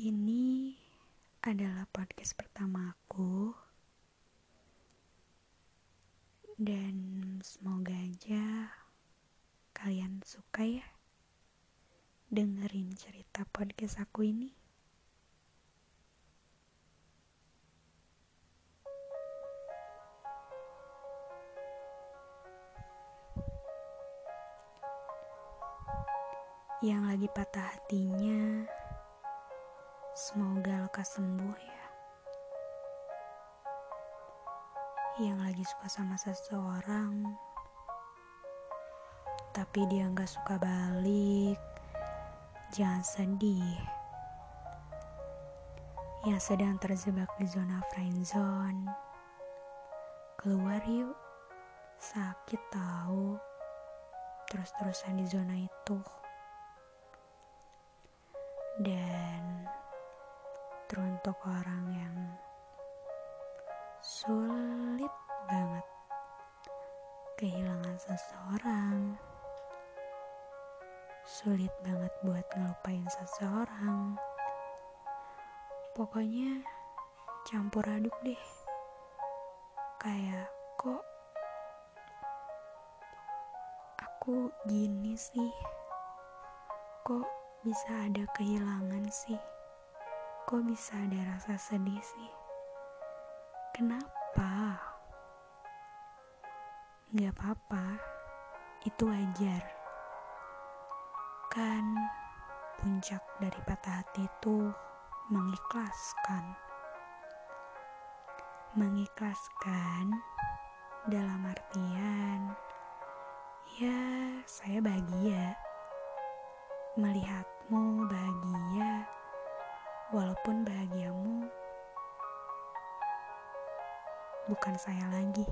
Ini adalah podcast pertama aku. Dan semoga aja kalian suka ya Dengerin cerita podcast aku ini. Yang lagi patah hatinya Semoga lekas sembuh ya. Yang lagi suka sama seseorang, tapi dia nggak suka balik, jangan sedih. Yang sedang terjebak di zona friendzone, keluar yuk. Sakit tahu, terus-terusan di zona itu. Dan teruntuk orang yang sulit banget kehilangan seseorang sulit banget buat ngelupain seseorang. Pokoknya campur aduk deh. Kayak kok aku gini sih? Kok bisa ada kehilangan sih kok bisa ada rasa sedih sih? Kenapa? Gak apa-apa, itu wajar. Kan puncak dari patah hati itu mengikhlaskan. Mengikhlaskan dalam artian, ya saya bahagia melihatmu bahagia Walaupun bahagiamu bukan saya lagi.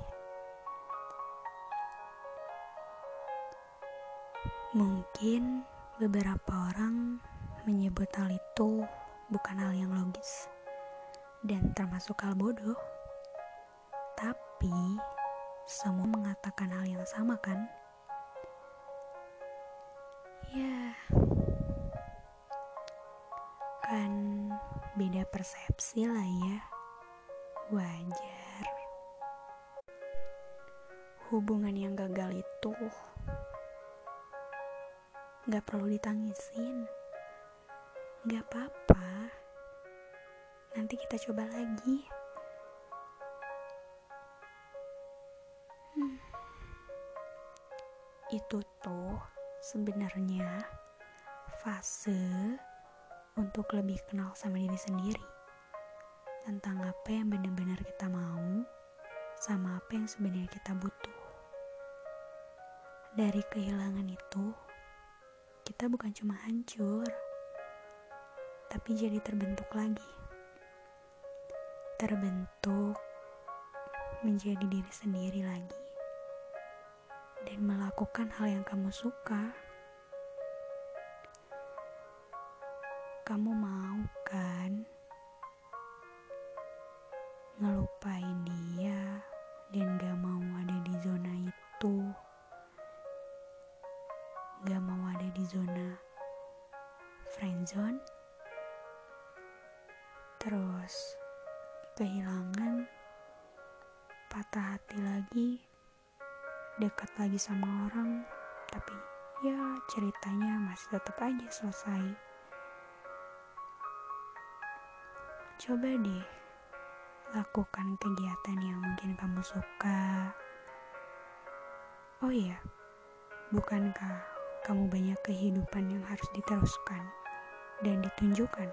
Mungkin beberapa orang menyebut hal itu bukan hal yang logis dan termasuk hal bodoh. Tapi semua mengatakan hal yang sama kan? Ya, kan beda persepsi lah ya. Wajar. Hubungan yang gagal itu gak perlu ditangisin. Gak apa-apa. Nanti kita coba lagi. Hmm. itu tuh sebenarnya fase untuk lebih kenal sama diri sendiri tentang apa yang benar-benar kita mau sama apa yang sebenarnya kita butuh. Dari kehilangan itu, kita bukan cuma hancur, tapi jadi terbentuk lagi. Terbentuk menjadi diri sendiri lagi dan melakukan hal yang kamu suka. Kamu mau kan ngelupain dia dan gak mau ada di zona itu? Gak mau ada di zona friendzone terus kehilangan patah hati lagi dekat lagi sama orang tapi ya ceritanya masih tetap aja selesai Coba deh lakukan kegiatan yang mungkin kamu suka. Oh iya, bukankah kamu banyak kehidupan yang harus diteruskan dan ditunjukkan?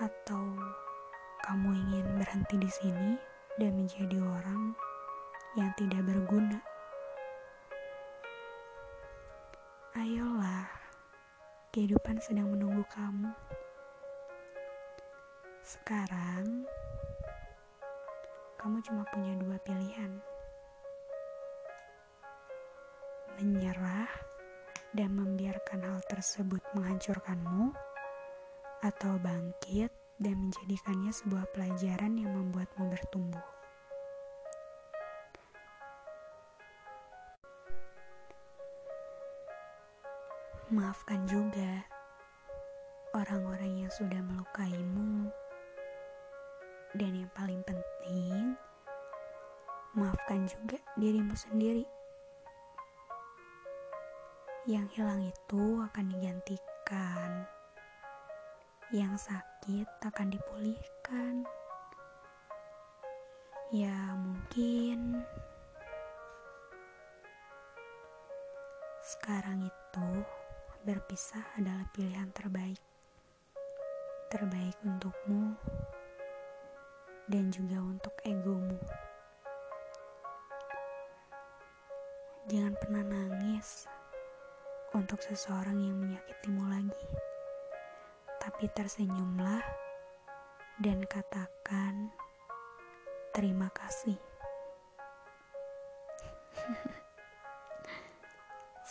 Atau kamu ingin berhenti di sini dan menjadi orang yang tidak berguna? Ayolah, kehidupan sedang menunggu kamu. Sekarang, kamu cuma punya dua pilihan: menyerah dan membiarkan hal tersebut menghancurkanmu, atau bangkit dan menjadikannya sebuah pelajaran yang membuatmu bertumbuh. Maafkan juga orang-orang yang sudah melukaimu, dan yang paling penting, maafkan juga dirimu sendiri. Yang hilang itu akan digantikan, yang sakit akan dipulihkan. Ya, mungkin sekarang itu berpisah adalah pilihan terbaik. Terbaik untukmu dan juga untuk egomu. Jangan pernah nangis untuk seseorang yang menyakitimu lagi. Tapi tersenyumlah dan katakan Terima kasih.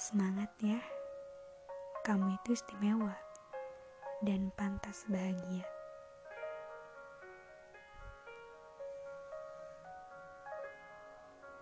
Semangat ya. Kamu itu istimewa dan pantas bahagia.